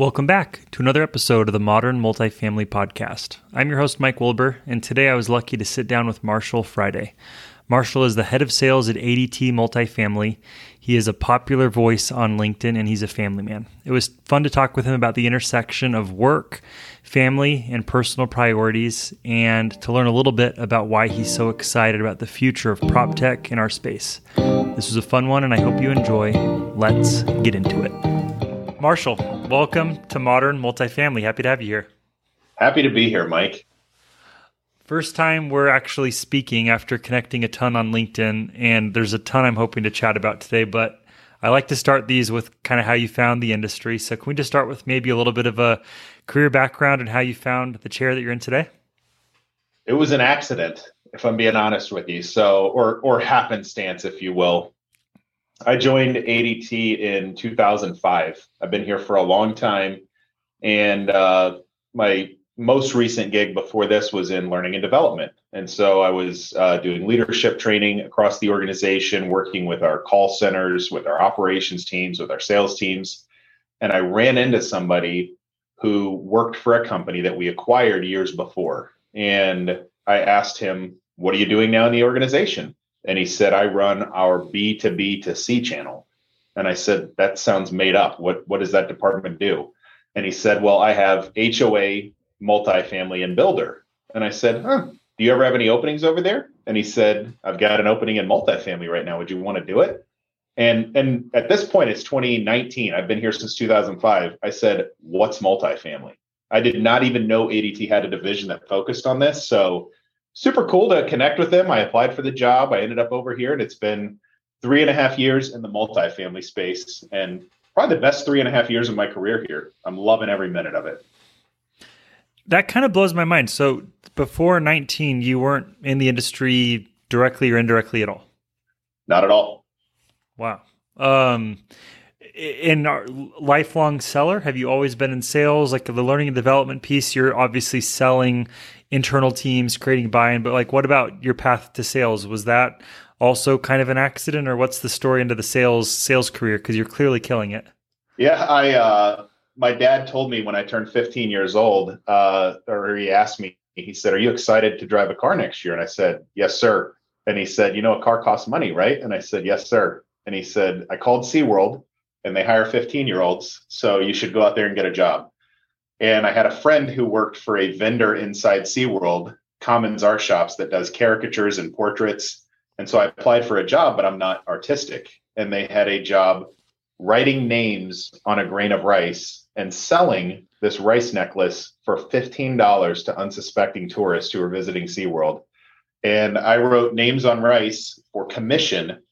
Welcome back to another episode of the Modern Multifamily Podcast. I'm your host, Mike Wilbur, and today I was lucky to sit down with Marshall Friday. Marshall is the head of sales at ADT Multifamily. He is a popular voice on LinkedIn and he's a family man. It was fun to talk with him about the intersection of work, family, and personal priorities, and to learn a little bit about why he's so excited about the future of prop tech in our space. This was a fun one, and I hope you enjoy. Let's get into it. Marshall, welcome to Modern Multifamily. Happy to have you here. Happy to be here, Mike. First time we're actually speaking after connecting a ton on LinkedIn, and there's a ton I'm hoping to chat about today. But I like to start these with kind of how you found the industry. So, can we just start with maybe a little bit of a career background and how you found the chair that you're in today? It was an accident, if I'm being honest with you. So, or or happenstance, if you will. I joined ADT in 2005. I've been here for a long time, and uh, my most recent gig before this was in learning and development. And so I was uh, doing leadership training across the organization, working with our call centers, with our operations teams, with our sales teams. And I ran into somebody who worked for a company that we acquired years before. And I asked him, What are you doing now in the organization? And he said, I run our B to B to C channel. And I said, that sounds made up. What, what does that department do? And he said, well, I have HOA, multifamily, and builder. And I said, huh, do you ever have any openings over there? And he said, I've got an opening in multifamily right now. Would you want to do it? And and at this point, it's 2019. I've been here since 2005. I said, what's multifamily? I did not even know ADT had a division that focused on this. So super cool to connect with them. I applied for the job. I ended up over here, and it's been three and a half years in the multifamily space, and probably the best three and a half years of my career here. I'm loving every minute of it. That kind of blows my mind. So before 19, you weren't in the industry directly or indirectly at all. Not at all. Wow. Um, in our lifelong seller, have you always been in sales? Like the learning and development piece, you're obviously selling internal teams, creating buy-in. But like, what about your path to sales? Was that also kind of an accident, or what's the story into the sales sales career? Because you're clearly killing it. Yeah, I uh, my dad told me when I turned 15 years old, uh, or he asked me, he said, "Are you excited to drive a car next year?" And I said, "Yes, sir." And he said, "You know, a car costs money, right?" And I said, "Yes, sir." And he said, "I called SeaWorld." And they hire 15 year olds. So you should go out there and get a job. And I had a friend who worked for a vendor inside SeaWorld, Kaman's Art Shoppes, that does caricatures and portraits. And so I applied for a job, but I'm not artistic. And they had a job writing names on a grain of rice and selling this rice necklace for $15 to unsuspecting tourists who were visiting SeaWorld. And I wrote names on rice for commission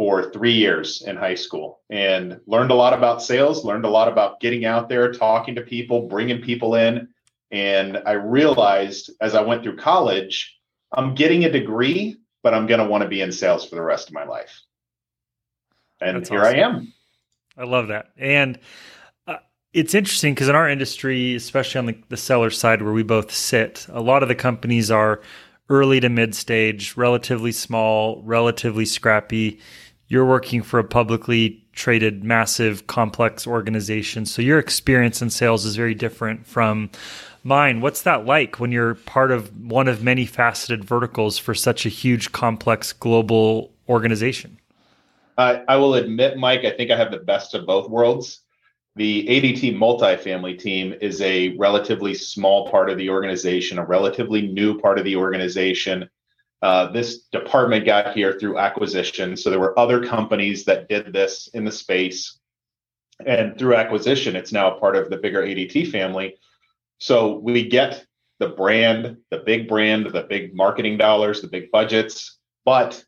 for three years in high school and learned a lot about sales, learned a lot about getting out there, talking to people, bringing people in. And I realized as I went through college, I'm getting a degree, but I'm going to want to be in sales for the rest of my life. And That's here awesome. I am. I love that. And uh, it's interesting because in our industry, especially on the, the seller side where we both sit, a lot of the companies are early to mid stage, relatively small, relatively scrappy you're working for a publicly traded, massive, complex organization. So your experience in sales is very different from mine. What's that like when you're part of one of many faceted verticals for such a huge, complex global organization? Uh, I will admit, Mike, I think I have the best of both worlds. The ADT multifamily team is a relatively small part of the organization, a relatively new part of the organization. Uh, this department got here through acquisition. So there were other companies that did this in the space. And through acquisition, it's now part of the bigger ADT family. So we get the brand, the big brand, the big marketing dollars, the big budgets, but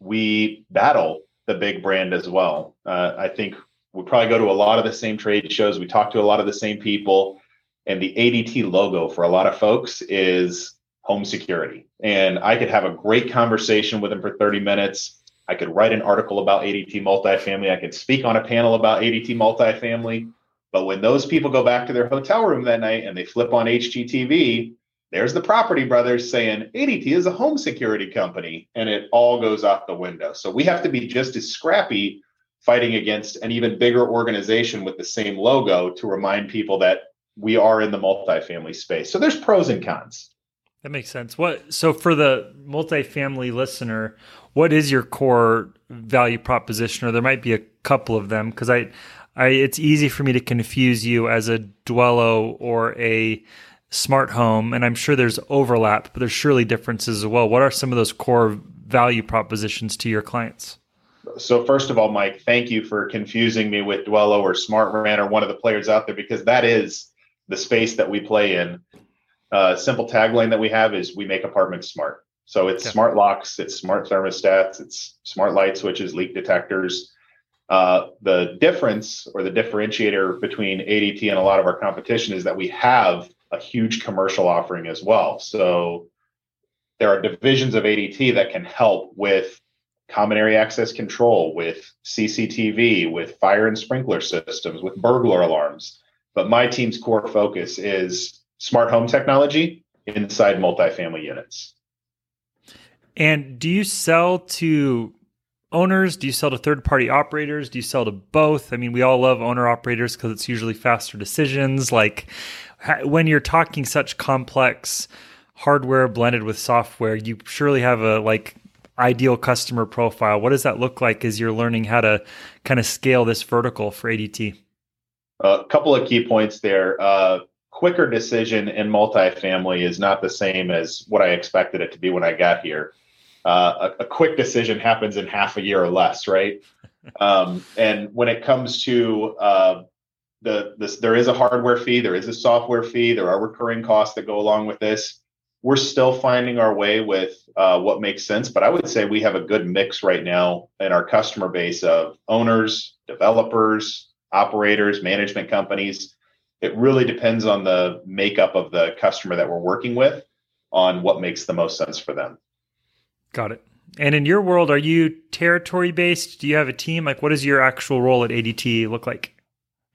we battle the big brand as well. Uh, I think we probably go to a lot of the same trade shows. We talk to a lot of the same people. And the ADT logo for a lot of folks is home security. And I could have a great conversation with them for 30 minutes. I could write an article about ADT multifamily. I could speak on a panel about ADT multifamily. But when those people go back to their hotel room that night and they flip on HGTV, there's the property brothers saying ADT is a home security company, and it all goes out the window. So we have to be just as scrappy fighting against an even bigger organization with the same logo to remind people that we are in the multifamily space. So there's pros and cons. That makes sense. What so for the multifamily listener, what is your core value proposition? Or there might be a couple of them because I, I it's easy for me to confuse you as a Dwelo or a SmartRent, and I'm sure there's overlap, but there's surely differences as well. What are some of those core value propositions to your clients? So first of all, Mike, thank you for confusing me with Dwelo or SmartRent or one of the players out there because that is the space that we play in. Uh, simple tagline that we have is we make apartments smart. So it's yeah. smart locks, it's smart thermostats, it's smart light switches, leak detectors. Uh, the difference or the differentiator between ADT and a lot of our competition is that we have a huge commercial offering as well. So there are divisions of ADT that can help with common area access control, with CCTV, with fire and sprinkler systems, with burglar alarms. But my team's core focus is smart home technology inside multifamily units. And do you sell to owners? Do you sell to third party operators? Do you sell to both? I mean, we all love owner operators because it's usually faster decisions. Like when you're talking such complex hardware blended with software, you surely have a like ideal customer profile. What does that look like as you're learning how to kind of scale this vertical for ADT? A couple of key points there. Uh, quicker decision in multifamily is not the same as what I expected it to be when I got here. Uh, a, a, quick decision happens in half a year or less, right? Um, and when it comes to uh, the this there is a hardware fee, there is a software fee, there are recurring costs that go along with this. We're still finding our way with uh, what makes sense, but I would say we have a good mix right now in our customer base of owners, developers, operators, management companies. It really depends on the makeup of the customer that we're working with on what makes the most sense for them. Got it. And in your world, are you territory based? Do you have a team? Like, what does your actual role at ADT look like?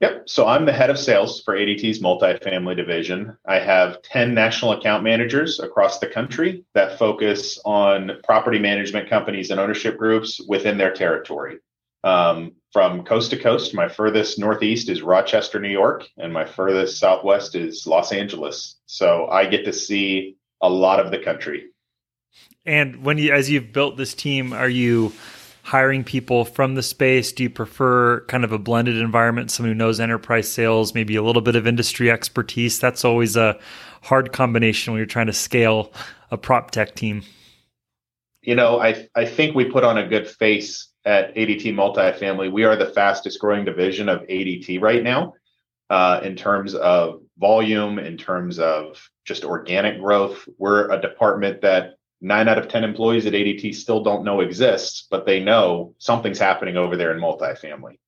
Yep. So I'm the head of sales for ADT's multifamily division. I have 10 national account managers across the country that focus on property management companies and ownership groups within their territory. Um, from coast to coast, my furthest northeast is Rochester, New York, and my furthest southwest is Los Angeles. So I get to see a lot of the country. And when you, as you've built this team, are you hiring people from the space? Do you prefer kind of a blended environment, someone who knows enterprise sales, maybe a little bit of industry expertise? That's always a hard combination when you're trying to scale a prop tech team. You know, I I think we put on a good face at ADT Multifamily. We are the fastest growing division of ADT right now uh, in terms of volume, in terms of just organic growth. We're a department that nine out of 10 employees at ADT still don't know exists, but they know something's happening over there in multifamily.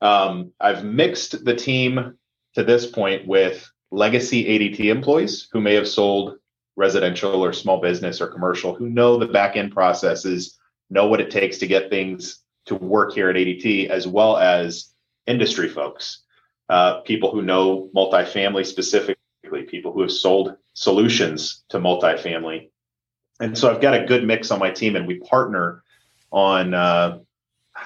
Um, I've mixed the team to this point with legacy ADT employees who may have sold residential or small business or commercial, who know the back end processes, know what it takes to get things to work here at ADT, as well as industry folks, uh, people who know multifamily specifically, people who have sold solutions to multifamily and so I've got a good mix on my team, and we partner on uh,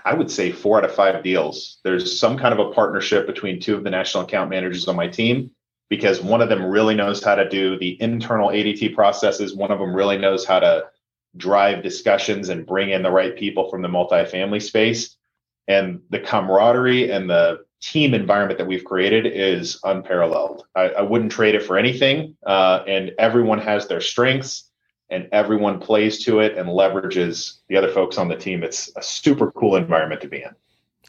I would say four out of five deals. There's some kind of a partnership between two of the national account managers on my team because one of them really knows how to do the internal ADT processes. One of them really knows how to drive discussions and bring in the right people from the multifamily space. And the camaraderie and the team environment that we've created is unparalleled. I, I wouldn't trade it for anything. Uh, and everyone has their strengths and everyone plays to it and leverages the other folks on the team. It's a super cool environment to be in.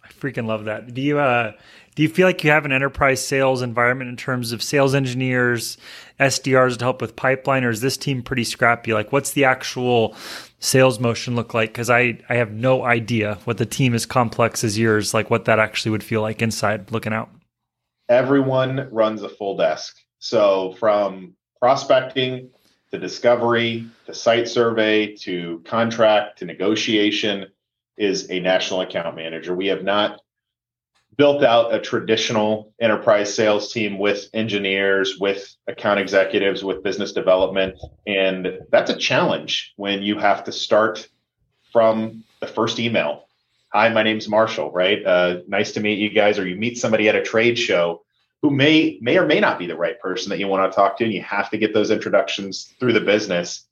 I freaking love that. Do you uh do you feel like you have an enterprise sales environment in terms of sales engineers, SDRs to help with pipeline, or is this team pretty scrappy? Like what's the actual sales motion look like? Because I, I have no idea what the team as complex as yours, like what that actually would feel like inside looking out. Everyone runs a full desk. So from prospecting to discovery to site survey to contract to negotiation is a national account manager. We have not built out a traditional enterprise sales team with engineers, with account executives, with business development. And that's a challenge when you have to start from the first email hi, my name's Marshall, right? Uh, nice to meet you guys. Or you meet somebody at a trade show who may may or may not be the right person that you want to talk to, and you have to get those introductions through the business.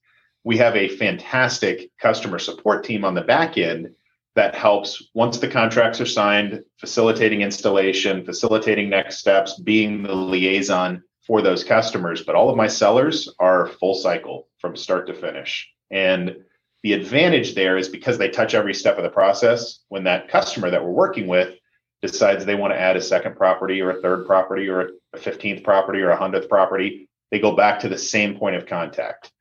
We have a fantastic customer support team on the back end that helps once the contracts are signed, facilitating installation, facilitating next steps, being the liaison for those customers. But all of my sellers are full cycle from start to finish. And the advantage there is because they touch every step of the process. When that customer that we're working with decides they want to add a second property or a third property or a 15th property or a 100th property, they go back to the same point of contact.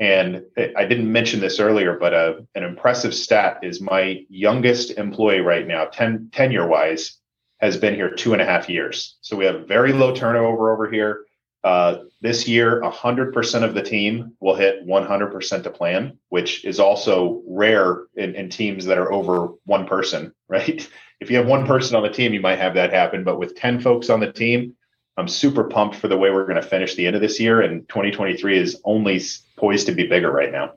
And I didn't mention this earlier, but a, uh, an impressive stat is my youngest employee right now, 10, tenure wise, has been here two and a half years. So we have very low turnover over here. Uh, this year, 100% of the team will hit 100% to plan, which is also rare in, in teams that are over one person, right? If you have one person on the team, you might have that happen. But with 10 folks on the team, I'm super pumped for the way we're going to finish the end of this year. And 2023 is only poised to be bigger right now.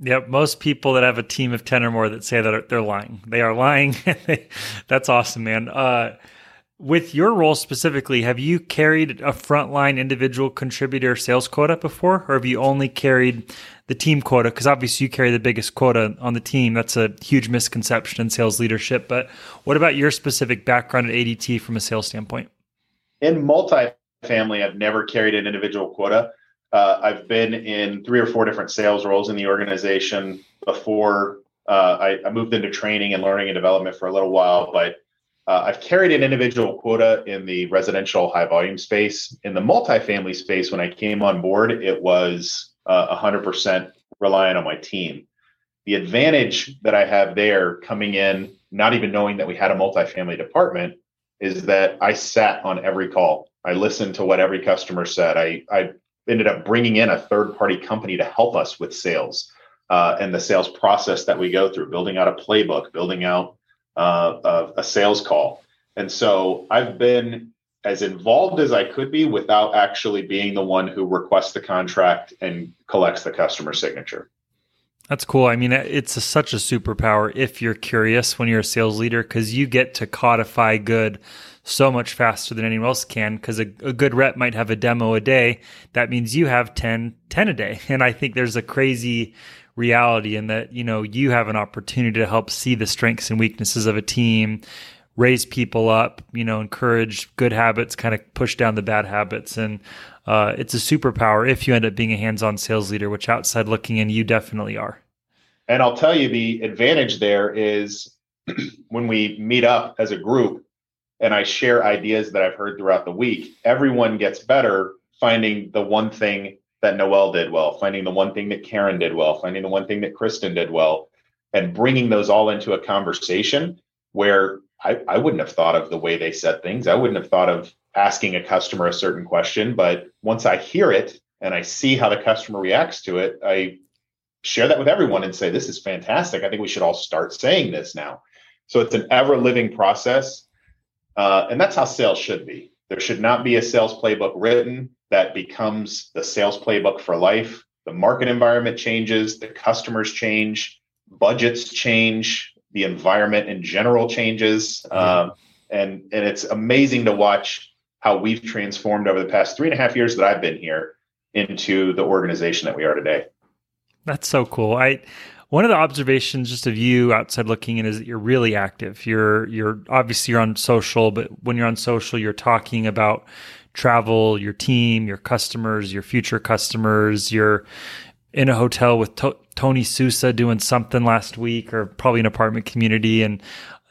Yep. Most people that have a team of 10 or more that say that they're lying. They are lying. That's awesome, man. Uh, with your role specifically, have you carried a frontline individual contributor sales quota before, or have you only carried the team quota? Because obviously you carry the biggest quota on the team. That's a huge misconception in sales leadership. But what about your specific background at ADT from a sales standpoint? In multifamily, I've never carried an individual quota. Uh, I've been in three or four different sales roles in the organization before uh, I, I moved into training and learning and development for a little while, but uh, I've carried an individual quota in the residential high volume space. In the multifamily space, when I came on board, it was uh, 100% reliant on my team. The advantage that I have there coming in, not even knowing that we had a multifamily department, is that I sat on every call. I listened to what every customer said. I, I ended up bringing in a third party company to help us with sales uh, and the sales process that we go through, building out a playbook, building out uh, a, a sales call. And so I've been as involved as I could be without actually being the one who requests the contract and collects the customer signature. That's cool. I mean, it's a, such a superpower if you're curious when you're a sales leader because you get to codify good so much faster than anyone else can because a, a, good rep might have a demo a day. That means you have 10, 10 a day. And I think there's a crazy reality in that, you know, you have an opportunity to help see the strengths and weaknesses of a team, raise people up, you know, encourage good habits, kind of push down the bad habits. And uh, it's a superpower if you end up being a hands on sales leader, which outside looking in, you definitely are. And I'll tell you the advantage there is when we meet up as a group and I share ideas that I've heard throughout the week, everyone gets better finding the one thing that Noel did well, finding the one thing that Karen did well, finding the one thing that Kristen did well, and bringing those all into a conversation where I, I wouldn't have thought of the way they said things. I wouldn't have thought of asking a customer a certain question. But once I hear it and I see how the customer reacts to it, I share that with everyone and say, This is fantastic. I think we should all start saying this now. So it's an ever living process. Uh, and that's how sales should be. There should not be a sales playbook written that becomes the sales playbook for life. The market environment changes, the customers change, budgets change, the environment in general changes. Um, and, and it's amazing to watch how we've transformed over the past three and a half years that I've been here into the organization that we are today. That's so cool. I one of the observations just of you outside looking in is that you're really active. You're you're obviously you're on social, but when you're on social, you're talking about travel, your team, your customers, your future customers. You're in a hotel with to- Tony Sousa doing something last week, or probably an apartment community. And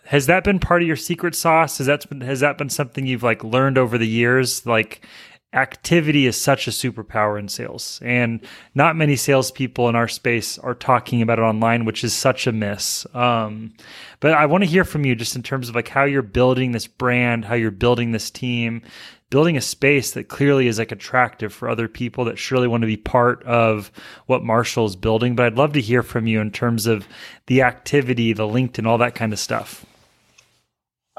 has that been part of your secret sauce? Has that been, has that been something you've like learned over the years? Like activity is such a superpower in sales, and not many salespeople in our space are talking about it online, which is such a miss. Um, but I want to hear from you just in terms of like how you're building this brand, how you're building this team, building a space that clearly is like attractive for other people that surely want to be part of what Marshall is building. But I'd love to hear from you in terms of the activity, the LinkedIn, all that kind of stuff.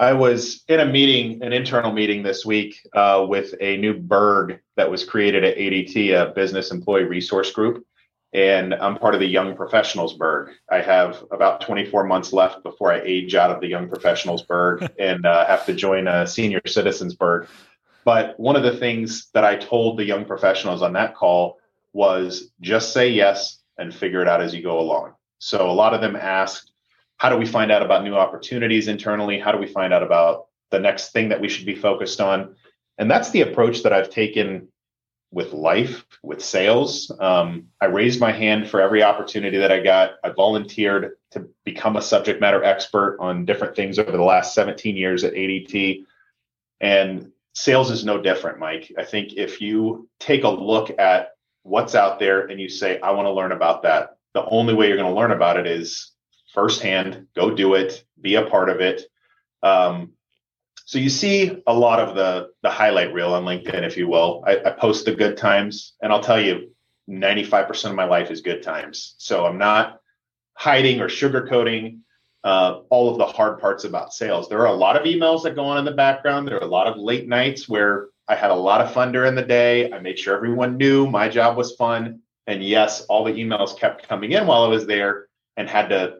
I was in a meeting, an internal meeting this week uh, with a new berg that was created at ADT, a business employee resource group. and I'm part of the Young Professionals Berg. I have about 24 months left before I age out of the Young Professionals Berg and uh, have to join a Senior Citizens Berg. But one of the things that I told the young professionals on that call was just say yes and figure it out as you go along. So a lot of them asked, how do we find out about new opportunities internally? How do we find out about the next thing that we should be focused on? And that's the approach that I've taken with life, with sales. Um, I raised my hand for every opportunity that I got. I volunteered to become a subject matter expert on different things over the last 17 years at ADT. And sales is no different, Mike. I think if you take a look at what's out there and you say, I want to learn about that, the only way you're going to learn about it is firsthand, go do it, be a part of it. Um, so you see a lot of the the highlight reel on LinkedIn, if you will. I, I post the good times, and I'll tell you, 95% of my life is good times. So I'm not hiding or sugarcoating uh, all of the hard parts about sales. There are a lot of emails that go on in the background. There are a lot of late nights where I had a lot of fun during the day. I made sure everyone knew my job was fun. And yes, all the emails kept coming in while I was there and had to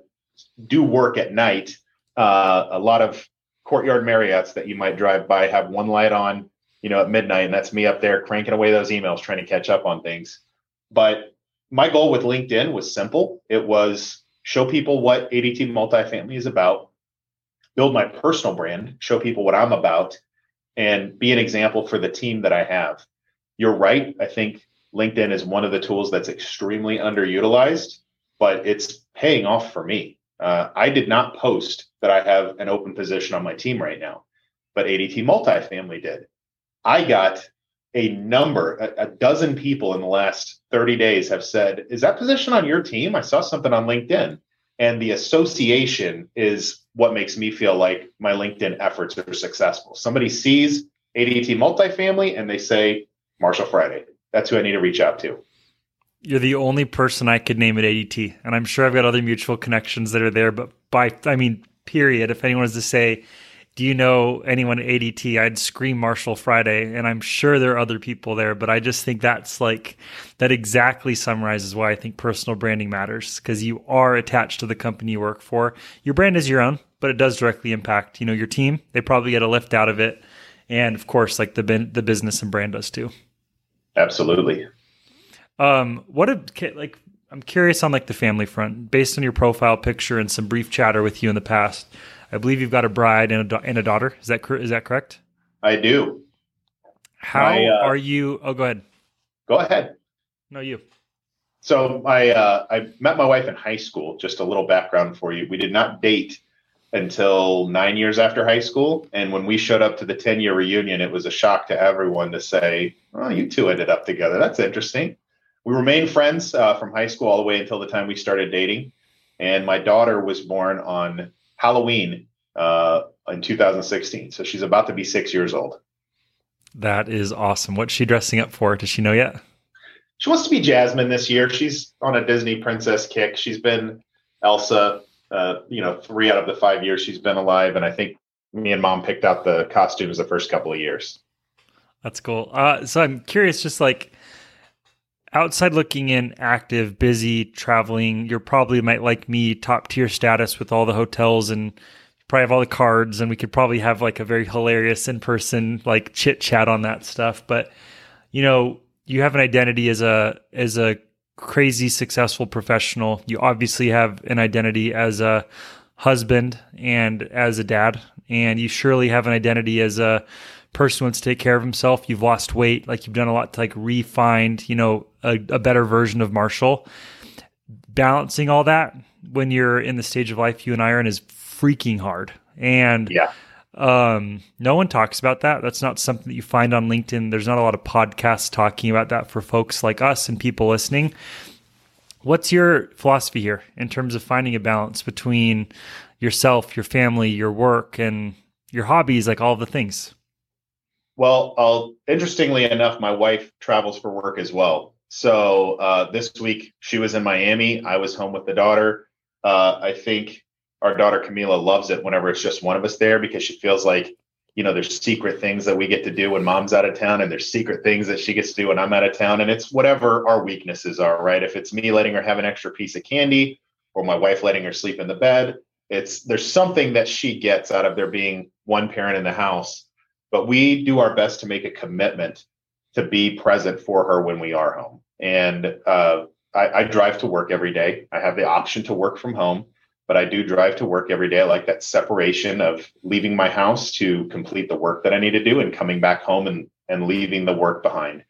do work at night. Uh, a lot of courtyard Marriotts that you might drive by have one light on, you know, at midnight, and that's me up there cranking away those emails, trying to catch up on things. But my goal with LinkedIn was simple. It was show people what ADT multifamily is about, build my personal brand, show people what I'm about, and be an example for the team that I have. You're right. I think LinkedIn is one of the tools that's extremely underutilized, but it's paying off for me. Uh, I did not post that I have an open position on my team right now, but ADT Multifamily did. I got a number, a, a, dozen people in the last 30 days have said, Is that position on your team? I saw something on LinkedIn. And the association is what makes me feel like my LinkedIn efforts are successful. Somebody sees ADT multifamily and they say, Marshall Friday. That's who I need to reach out to. You're the only person I could name at ADT. And I'm sure I've got other mutual connections that are there. But by, I mean, period, if anyone was to say, Do you know anyone at ADT? I'd scream Marshall Friday. And I'm sure there are other people there. But I just think that's like, that exactly summarizes why I think personal branding matters because you are attached to the company you work for. Your brand is your own, but it does directly impact, you know, your team. They probably get a lift out of it. And of course, like the, the business and brand does too. Absolutely. Um, what a like I'm curious on like the family front, based on your profile picture and some brief chatter with you in the past. I believe you've got a bride and a, and a daughter. Is that is that correct? I do. How uh, are you? Oh, go ahead. Go ahead. No, you. So I uh, I met my wife in high school. Just a little background for you. We did not date until nine years after high school, and when we showed up to the ten year reunion, it was a shock to everyone to say, "Oh, you two ended up together. That's interesting." we remained friends uh, from high school all the way until the time we started dating. And my daughter was born on Halloween uh, in 2016. So she's about to be six years old. That is awesome. What's she dressing up for? Does she know yet? She wants to be Jasmine this year. She's on a Disney princess kick. She's been Elsa, uh, you know, three out of the five years she's been alive. And I think me and mom picked out the costumes the first couple of years. That's cool. Uh, so I'm curious, just like, outside looking in, active, busy, traveling, you're probably might like me, top tier status with all the hotels and probably have all the cards and we could probably have like a very hilarious in person like chit chat on that stuff. But you know, you have an identity as a as a crazy successful professional. You obviously have an identity as a husband and as a dad, and you surely have an identity as a person wants to take care of himself. You've lost weight, like you've done a lot to like refine, you know, a, a better version of Marshall. Balancing all that when you're in the stage of life you and I are in is freaking hard. And yeah. Um, no one talks about that. That's not something that you find on LinkedIn. There's not a lot of podcasts talking about that for folks like us and people listening. What's your philosophy here in terms of finding a balance between yourself, your family, your work, and your hobbies, like all the things? Well, I'll, interestingly enough, my wife travels for work as well. So uh, this week she was in Miami. I was home with the daughter. Uh, I think our daughter Camila loves it whenever it's just one of us there because she feels like you know, there's secret things that we get to do when mom's out of town, and there's secret things that she gets to do when I'm out of town. And it's whatever our weaknesses are, right? If it's me letting her have an extra piece of candy or my wife letting her sleep in the bed, it's there's something that she gets out of there being one parent in the house. But we do our best to make a commitment to be present for her when we are home. And uh, I, I drive to work every day. I have the option to work from home but I do drive to work every day. I like that separation of leaving my house to complete the work that I need to do and coming back home and, and leaving the work behind.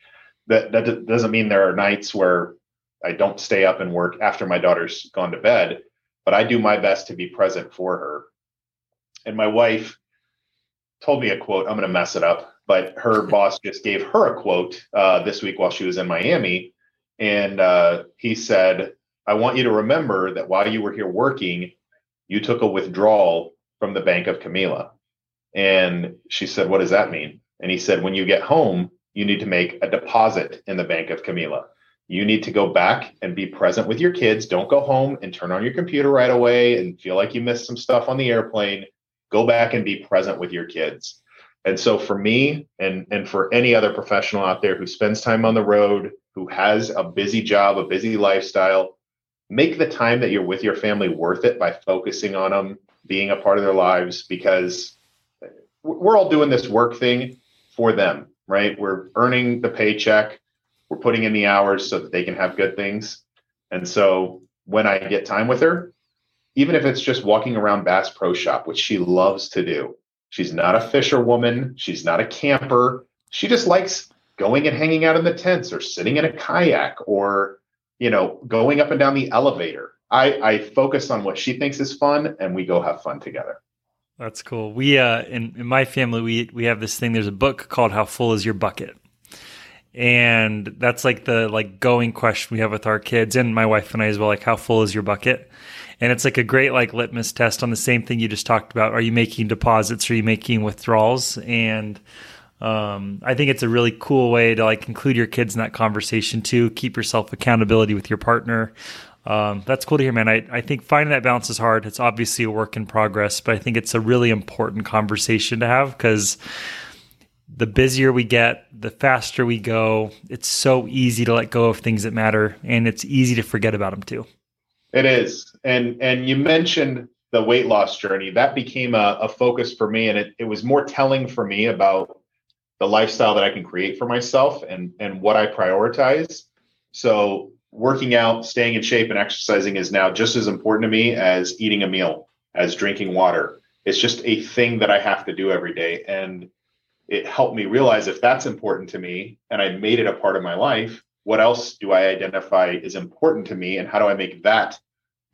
That, that doesn't mean there are nights where I don't stay up and work after my daughter's gone to bed, but I do my best to be present for her. And my wife told me a quote. I'm going to mess it up, but her boss just gave her a quote uh, this week while she was in Miami. And uh, he said, I want you to remember that while you were here working, you took a withdrawal from the Bank of Camila. And she said, What does that mean? And he said, When you get home, you need to make a deposit in the Bank of Camila. You need to go back and be present with your kids. Don't go home and turn on your computer right away and feel like you missed some stuff on the airplane. Go back and be present with your kids. And so for me and and for any other professional out there who spends time on the road, who has a busy job, a busy lifestyle, make the time that you're with your family worth it by focusing on them, being a part of their lives, because we're all doing this work thing for them, right? We're earning the paycheck, we're putting in the hours so that they can have good things. And so when I get time with her, even if it's just walking around Bass Pro Shop, which she loves to do, she's not a fisherwoman, she's not a camper. She just likes going and hanging out in the tents or sitting in a kayak or you know, going up and down the elevator. I, I focus on what she thinks is fun and we go have fun together. That's cool. We uh in, in my family we we have this thing. There's a book called How Full Is Your Bucket? And that's like the like going question we have with our kids and my wife and I as well, like how full is your bucket? And it's like a great like litmus test on the same thing you just talked about. Are you making deposits? Are you making withdrawals? And um, I think it's a really cool way to like include your kids in that conversation too. Keep yourself accountability with your partner. Um, that's cool to hear, man. I, I think finding that balance is hard. It's obviously a work in progress, but I think it's a really important conversation to have because the busier we get, the faster we go. It's so easy to let go of things that matter, and it's easy to forget about them too. It is, and and you mentioned the weight loss journey. That became a, a focus for me, and it, it was more telling for me about the lifestyle that I can create for myself and and what I prioritize. So working out, staying in shape and exercising is now just as important to me as eating a meal, as drinking water. It's just a thing that I have to do every day and it helped me realize if that's important to me and I made it a part of my life, what else do I identify is important to me and how do I make that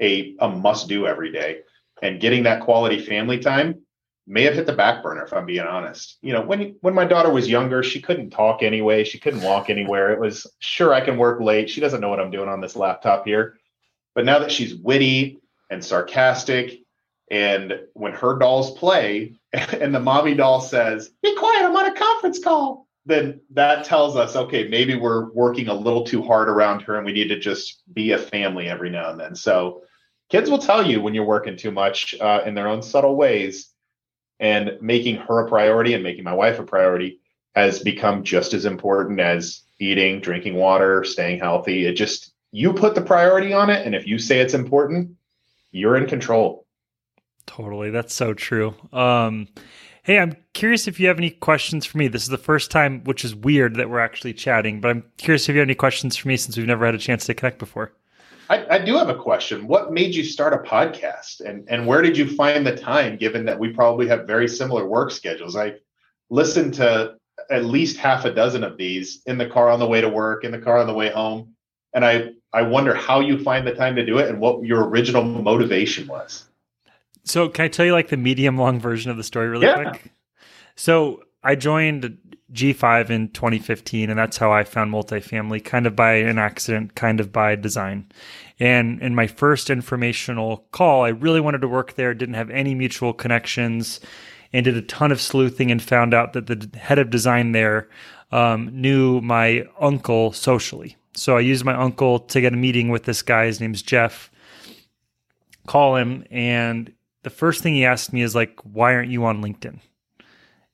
a, a must do every day? And getting that quality family time may have hit the back burner if I'm being honest. You know, when when my daughter was younger, she couldn't talk anyway, she couldn't walk anywhere. It was sure I can work late. She doesn't know what I'm doing on this laptop here. But now that she's witty and sarcastic and when her dolls play and the mommy doll says, "Be quiet, I'm on a conference call." Then that tells us, okay, maybe we're working a little too hard around her and we need to just be a family every now and then. So kids will tell you when you're working too much uh, in their own subtle ways and making her a priority and making my wife a priority has become just as important as eating, drinking water, staying healthy. It just, you put the priority on it. And if you say it's important, you're in control. Totally. That's so true. Um, hey, I'm curious if you have any questions for me. This is the first time, which is weird that we're actually chatting, but I'm curious if you have any questions for me since we've never had a chance to connect before. I, I, do have a question. What made you start a podcast, and and where did you find the time? Given that we probably have very similar work schedules, I listened to at least half a dozen of these in the car on the way to work, in the car on the way home, and I I wonder how you find the time to do it and what your original motivation was. So, can I tell you like the medium long version of the story really yeah. quick? So, I joined G5 in 2015, and that's how I found multifamily, kind of by an accident, kind of by design. And in my first informational call, I really wanted to work there, didn't have any mutual connections, and did a ton of sleuthing and found out that the head of design there um, knew my uncle socially. So I used my uncle to get a meeting with this guy. His name's Jeff. Call him, and the first thing he asked me is like, "Why aren't you on LinkedIn?"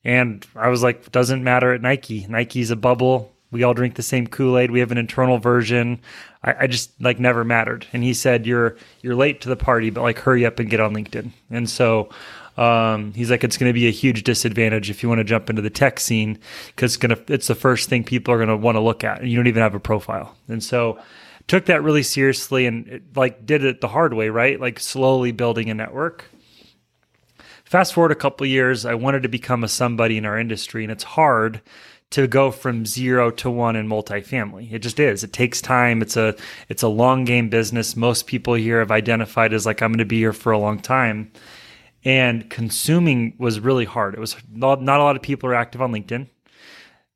And I was like, doesn't matter at Nike. Nike's a bubble. We all drink the same Kool Aid. We have an internal version. I, I, just like never mattered. And he said, "You're you're late to the party, but like hurry up and get on LinkedIn." And so um, he's like, "It's going to be a huge disadvantage if you want to jump into the tech scene because it's gonna it's the first thing people are going to want to look at, and you don't even have a profile." And so took that really seriously and it, like did it the hard way, right? Like slowly building a network. Fast forward a couple years, I wanted to become a somebody in our industry, and it's hard to go from zero to one in multifamily. It just is. It takes time. It's a it's a long game business. Most people here have identified as like I'm going to be here for a long time. And consuming was really hard. It was not, not a lot of people are active on LinkedIn.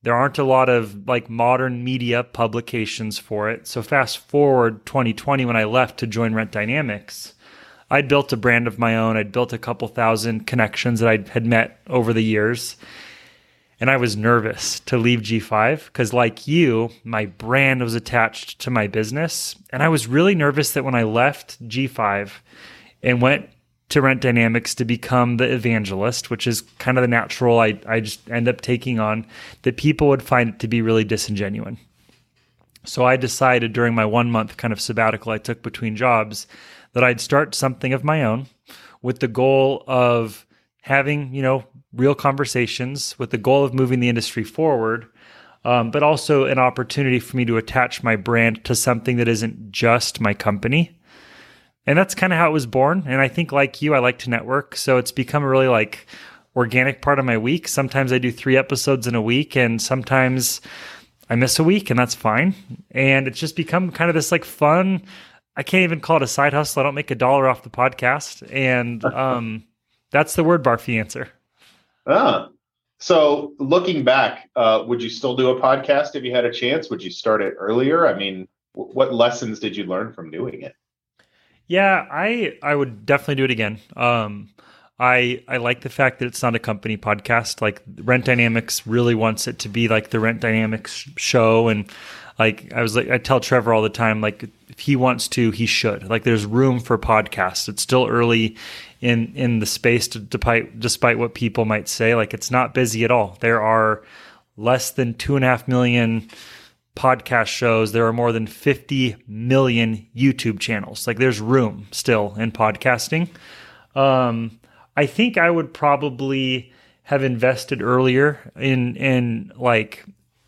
There aren't a lot of like modern media publications for it. So fast forward 2020 when I left to join Rent Dynamics, I'd built a brand of my own. I'd built a couple thousand connections that I had met over the years and I was nervous to leave G5 because, like you, my brand was attached to my business. And I was really nervous that when I left G5 and went to Rent Dynamics to become the evangelist, which is kind of the natural I, I just end up taking on, that people would find it to be really disingenuous. So I decided during my one month kind of sabbatical I took between jobs that I'd start something of my own with the goal of having, you know, real conversations with the goal of moving the industry forward, um, but also an opportunity for me to attach my brand to something that isn't just my company. And that's kind of how it was born. And I think, like you, I like to network. So it's become a really like organic part of my week. Sometimes I do three episodes in a week, and sometimes I miss a week, and that's fine. And it's just become kind of this like fun. I can't even call it a side hustle. I don't make a dollar off the podcast. And um, that's the word barfy answer. Ah, so looking back, uh, would you still do a podcast if you had a chance? Would you start it earlier? I mean, w- what lessons did you learn from doing it? Yeah, I I would definitely do it again. Um, I I like the fact that it's not a company podcast. Like Rent Dynamics really wants it to be like the Rent Dynamics show, and like I was like I tell Trevor all the time, like if he wants to, he should. Like there's room for podcasts. It's still early in in the space to, despite despite what people might say. Like it's not busy at all. There are less than two and a half million podcast shows. There are more than 50 million YouTube channels. Like there's room still in podcasting. Um, I think I would probably have invested earlier in in like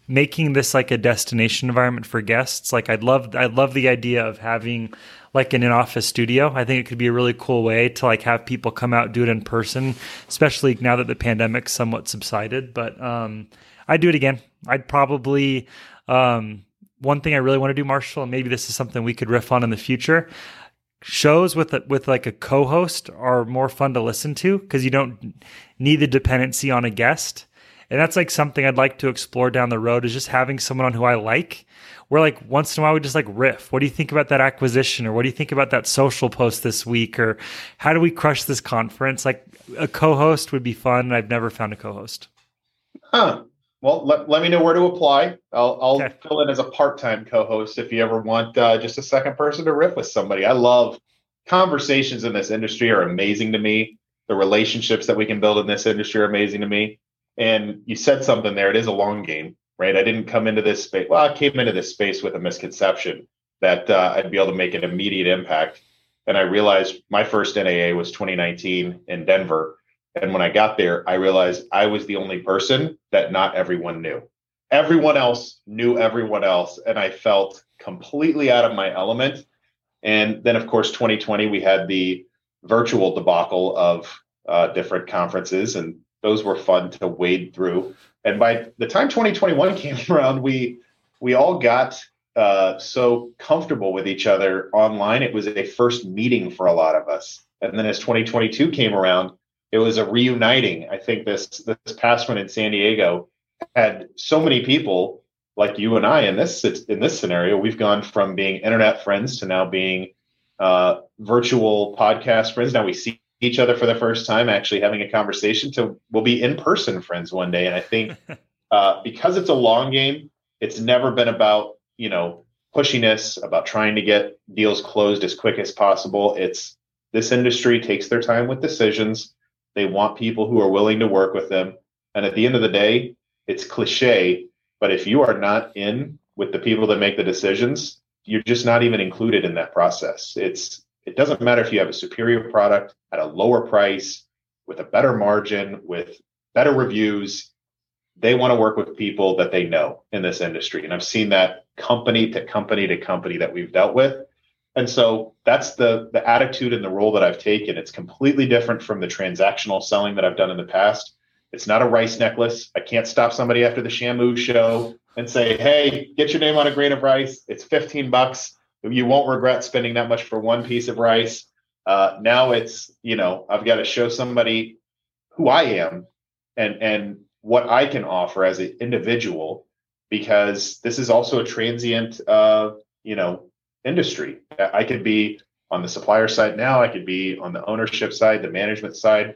making this like a destination environment for guests. Like I'd love I'd love the idea of having like an in an office studio. I think it could be a really cool way to like have people come out do it in person, especially now that the pandemic somewhat subsided. But um, I'd do it again. I'd probably um, one thing I really want to do, Marshall, and maybe this is something we could riff on in the future. Shows with a, with like a co-host are more fun to listen to because you don't need the dependency on a guest. And that's like something I'd like to explore down the road is just having someone on who I like we're like once in a while we just like riff. What do you think about that acquisition, or what do you think about that social post this week, or how do we crush this conference? Like a co-host would be fun. I've never found a co-host. Huh. Well, let, let me know where to apply. I'll, I'll okay. fill in as a part-time co-host if you ever want uh, just a second person to riff with somebody. I love conversations in this industry are amazing to me. The relationships that we can build in this industry are amazing to me. And you said something there. It is a long game right? I didn't come into this space. Well, I came into this space with a misconception that uh, I'd be able to make an immediate impact. And I realized my first NAA was 2019 in Denver. And when I got there, I realized I was the only person that not everyone knew. Everyone else knew everyone else. And I felt completely out of my element. And then, of course, 2020, we had the virtual debacle of uh, different conferences, and those were fun to wade through and by the time 2021 came around, we we all got uh, so comfortable with each other online. It was a first meeting for a lot of us. And then as 2022 came around, it was a reuniting. I think this this past one in San Diego had so many people like you and I in this in this scenario. We've gone from being internet friends to now being uh, virtual podcast friends. Now we see each other for the first time, actually having a conversation to we'll be in person friends one day. And I think uh, because it's a long game, it's never been about, you know, pushiness, about trying to get deals closed as quick as possible. It's this industry takes their time with decisions. They want people who are willing to work with them. And at the end of the day, it's cliche, but if you are not in with the people that make the decisions, you're just not even included in that process. It's it doesn't matter if you have a superior product at a lower price with a better margin with better reviews they want to work with people that they know in this industry. And i've seen that company to company to company that we've dealt with. And so that's the the attitude and the role that i've taken. It's completely different from the transactional selling that i've done in the past. It's not a rice necklace. I can't stop somebody after the shamu show and say hey get your name on a grain of rice. It's 15 bucks you won't regret spending that much for one piece of rice uh, now it's you know i've got to show somebody who i am and and what I can offer as an individual, because this is also a transient, uh, you know, industry. I could be on the supplier side now. I could be on the ownership side, the management side.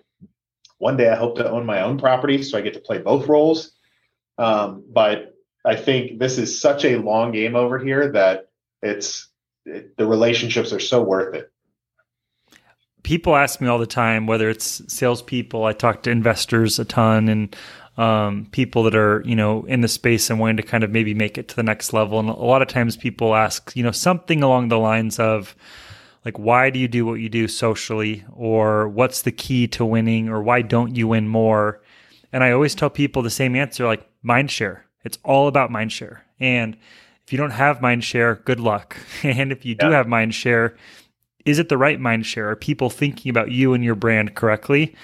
One day, I hope to own my own property, so I get to play both roles. Um, but I think this is such a long game over here that it's it, the relationships are so worth it. People ask me all the time whether it's salespeople. I talk to investors a ton and um, people that are you know in the space and wanting to kind of maybe make it to the next level. And a lot of times people ask you know something along the lines of like why do you do what you do socially? Or what's the key to winning? Or why don't you win more? And i always tell people the same answer like mind share. It's all about mind share. And if you don't have mind share good luck and if you do have mind share is it the right mind share? Are people thinking about you and your brand correctly?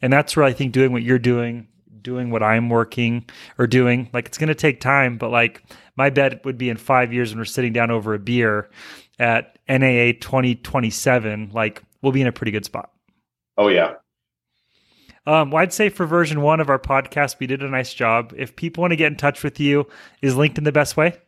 And that's where I think doing what you're doing, doing what I'm working or doing, like it's going to take time, but like my bet would be in five years when we're sitting down over a beer at NAA 2027, like we'll be in a pretty good spot. Oh, yeah. Um, well, I'd say for version one of our podcast, we did a nice job. If people want to get in touch with you, is LinkedIn the best way?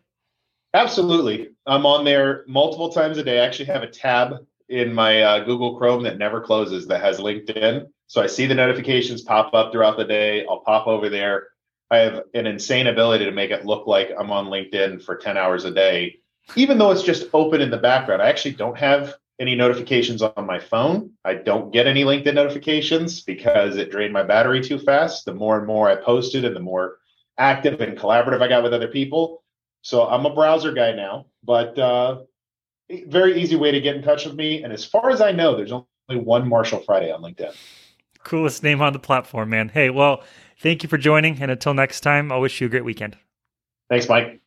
Absolutely. I'm on there multiple times a day. I actually have a tab in my uh, Google Chrome that never closes that has LinkedIn. So I see the notifications pop up throughout the day. I'll pop over there. I have an insane ability to make it look like I'm on LinkedIn for 10 hours a day, even though it's just open in the background. I actually don't have any notifications on my phone. I don't get any LinkedIn notifications because it drained my battery too fast. The more and more I posted and the more active and collaborative I got with other people. So I'm a browser guy now, but uh, very easy way to get in touch with me. And as far as I know, there's only one Marshall Friday on LinkedIn. Coolest name on the platform, man. Hey, well, thank you for joining. And until next time, I'll wish you a great weekend. Thanks, Mike.